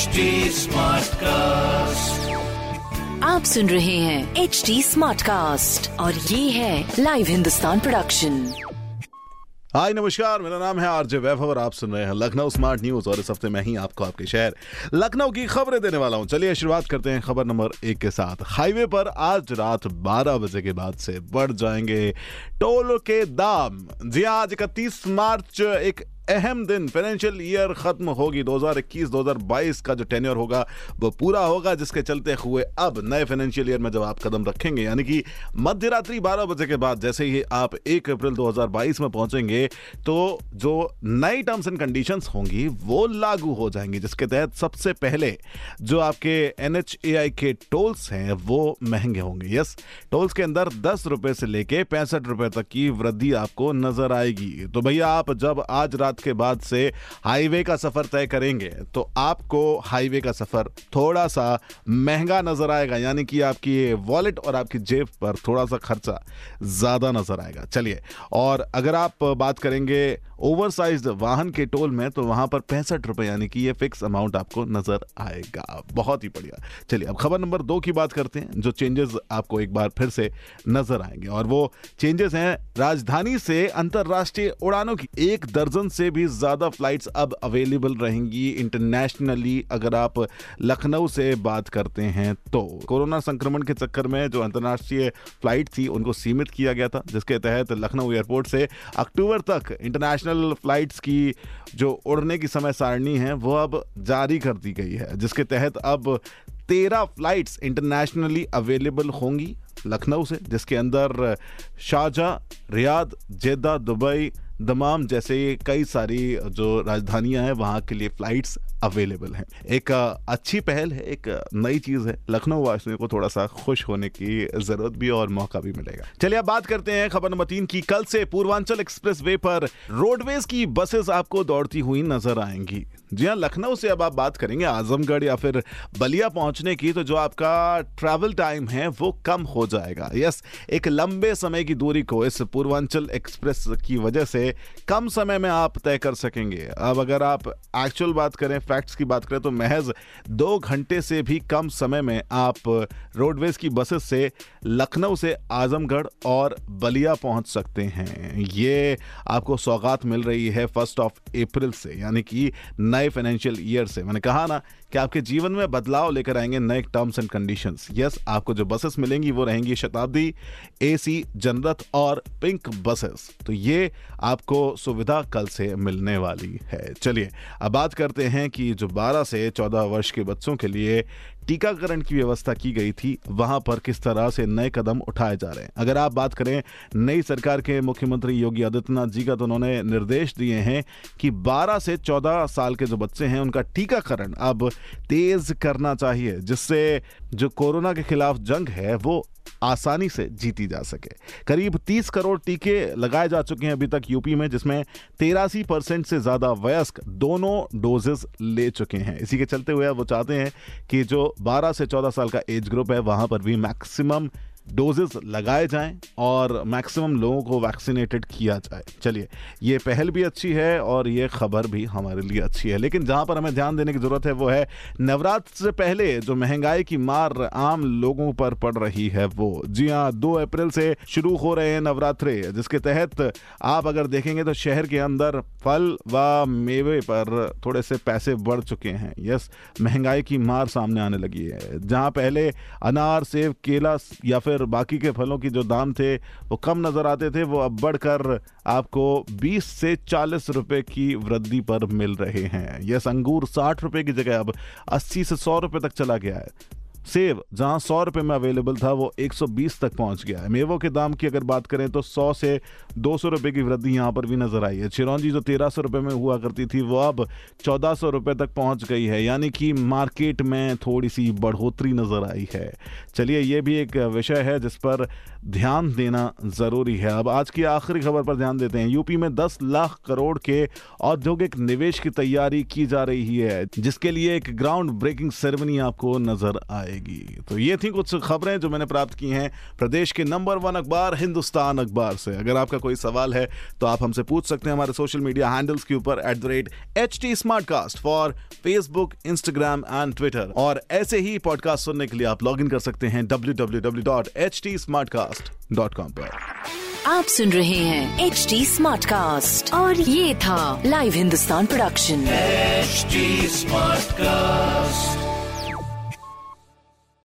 HD Smartcast. आप सुन रहे हैं एच डी स्मार्ट कास्ट और ये है लाइव हिंदुस्तान प्रोडक्शन हाय नमस्कार मेरा नाम है आरजे वैभव और आप सुन रहे हैं लखनऊ स्मार्ट न्यूज़ और इस हफ़्ते मैं ही आपको आपके शहर लखनऊ की खबरें देने वाला हूँ। चलिए शुरुआत करते हैं खबर नंबर एक के साथ। हाईवे पर आज रात 12 बजे के बाद से बढ़ जाएँगे टोल के दाम। जी हाँ, आज इकतीस मार्च एक अहम दिन फाइनेंशियल ईयर खत्म होगी। 2021-2022 का जो टेन्योर होगा, वो पूरा होगा, जिसके चलते हुए अब नए फाइनेंशियल ईयर में जब आप कदम रखेंगे, यानी कि मध्य रात्रि 12 बजे के बाद जैसे ही आप 1 अप्रैल 2022 में पहुँचेंगे तो जो नई टर्म्स एंड कंडीशंस होंगी, वो लागू हो जाएँगी, जिसके तहत सबसे पहले जो आपके NHAI के टोल्स हैं, वो महँगे होंगे। यस टोल्स के अंदर दस से लेके पैंसठ तक की वृद्धि आपको नज़र आएगी। तो भैया, आप जब आज रात के बाद से हाईवे का सफ़र तय करेंगे। तो आपको हाईवे का सफ़र थोड़ा सा महँगा नज़र आएगा, यानी कि आपकी वॉलेट और आपकी जेब पर थोड़ा सा खर्चा ज़्यादा नज़र आएगा। चलिए, और अगर आप बात करेंगे ओवर वाहन के टोल में तो वहाँ पर पैंसठ रुपए, यानी कि ये फिक्स अमाउंट आपको नज़र आएगा। बहुत ही बढ़िया। चलिए, अब खबर नंबर दो की बात करते हैं, जो चेंजेस आपको एक बार फिर से नज़र आएँगे। और वो चेंजेस हैं राजधानी से अंतरराष्ट्रीय उड़ानों की। एक दर्जन से भी ज़्यादा फ्लाइट्स अब अवेलेबल रहेंगी इंटरनेशनली अगर आप लखनऊ से बात करते हैं तो। कोरोना संक्रमण के चक्कर में जो अंतरराष्ट्रीय फ़्लाइट थी, उनको सीमित किया गया था, जिसके तहत लखनऊ एयरपोर्ट से अक्टूबर तक इंटरनेशनल फ्लाइट्स की जो उड़ने की समय सारणी है, वो अब जारी कर दी गई है, जिसके तहत अब तेरह फ्लाइट्स इंटरनेशनली अवेलेबल होंगी लखनऊ से, जिसके अंदर Sharjah Riyadh Jeddah Dubai Dammam जैसे कई सारी जो राजधानियाँ हैं, वहाँ के लिए फ्लाइट्स अवेलेबल हैं। एक अच्छी पहल है, एक नई चीज़ है। लखनऊ वासियों को थोड़ा सा खुश होने की ज़रूरत भी और मौका भी मिलेगा। चलिए अब बात करते हैं खबर नंबर तीन की। कल से पूर्वांचल एक्सप्रेस वे पर रोडवेज़ की बसेस आपको दौड़ती हुई नज़र आएँगी। जी हाँ लखनऊ से अब आप बात करेंगे आजमगढ़ या फिर बलिया पहुँचने की तो जो आपका ट्रैवल टाइम है, वो कम हो जाएगा। यस एक लंबे समय की दूरी को इस पूर्वांचल एक्सप्रेस की वजह से कम समय में आप तय कर सकेंगे। अब अगर आप एक्चुअल बात करें फैक्ट्स की बात करें तो महज दो घंटे से भी कम समय में आप रोडवेज़ की बसेस से लखनऊ से आजमगढ़ और बलिया पहुँच सकते हैं। ये आपको सौगात मिल रही है फ़र्स्ट ऑफ़ अप्रैल से, यानी कि नए फाइनेंशियल ईयर से। मैंने कहा ना कि आपके जीवन में बदलाव लेकर आएँगे नए टर्म्स एंड कंडीशंस यस आपको जो बसेस मिलेंगी, वो रहेंगी शताब्दी एसी जनरत और पिंक बसेस तो ये आपको सुविधा कल से मिलने वाली है। चलिए, अब बात करते हैं कि जो 12 से 14 वर्ष के बच्चों के लिए टीकाकरण की व्यवस्था की गई थी, वहाँ पर किस तरह से नए कदम उठाए जा रहे हैं? अगर आप बात करें नई सरकार के मुख्यमंत्री योगी आदित्यनाथ जी का तो उन्होंने निर्देश दिए हैं कि 12 से 14 साल के जो बच्चे हैं, उनका टीकाकरण अब तेज करना चाहिए, जिससे जो कोरोना के खिलाफ जंग है, वो आसानी से जीती जा सके। करीब 30 करोड़ टीके लगाए जा चुके हैं अभी तक यूपी में, जिसमें तेरासी परसेंट से ज़्यादा वयस्क दोनों डोजेस ले चुके हैं। इसी के चलते हुए वो चाहते हैं कि जो 12 से 14 साल का एज ग्रुप है, वहाँ पर भी मैक्सिमम डोजेस लगाए जाएँ और मैक्सिमम लोगों को वैक्सीनेटेड किया जाए। चलिए, ये पहल भी अच्छी है और ये खबर भी हमारे लिए अच्छी है। लेकिन जहाँ पर हमें ध्यान देने की ज़रूरत है, वो है नवरात्र से पहले जो महँगाई की मार आम लोगों पर पड़ रही है वो। जी हाँ दो अप्रैल से शुरू हो रहे हैं नवरात्रे, जिसके तहत आप अगर देखेंगे तो शहर के अंदर फल व मेवे पर थोड़े से पैसे बढ़ चुके हैं। यस, महँगाई की मार सामने आने लगी है। जहाँ पहले अनार, सेब, केला या फिर फिर बाकी के फलों की जो दाम थे वो कम नज़र आते थे, वो अब बढ़कर आपको 20 से 40 रुपए की वृद्धि पर मिल रहे हैं। यस, अंगूर 60 रुपए की जगह अब 80 से 100 रुपए तक चला गया है। सेब, जहाँ सौ रुपए में अवेलेबल था, वो 120 तक पहुँच गया है। मेवों के दाम की अगर बात करें तो 100 से 200 रुपए की वृद्धि यहाँ पर भी नज़र आई है। चिरौंजी जो 1300 रुपए में हुआ करती थी, वो अब 1400 रुपए तक पहुँच गई है। यानी कि मार्केट में थोड़ी सी बढ़ोतरी नज़र आई है। चलिए, ये भी एक विषय है जिस पर ध्यान देना ज़रूरी है। अब आज की आखिरी खबर पर ध्यान देते हैं। यूपी में दस लाख करोड़ के औद्योगिक निवेश की तैयारी की जा रही है, जिसके लिए एक ग्राउंड ब्रेकिंग सेरेमनी आपको नज़र आए। आएगी तो ये थी कुछ खबरें जो मैंने प्राप्त की हैं प्रदेश के नंबर वन अखबार हिंदुस्तान अखबार से। अगर आपका कोई सवाल है तो आप हमसे पूछ सकते हैं हमारे सोशल मीडिया हैंडल्स के ऊपर at the rate H T Smartcast for Facebook Instagram and Twitter और ऐसे ही पॉडकास्ट सुनने के लिए आप लॉग इन कर सकते हैं W W W dot H T Smartcast dot com पर। आप सुन रहे हैं एच टी स्मार्ट कास्ट और ये था live Hindustan production HD Smartcast.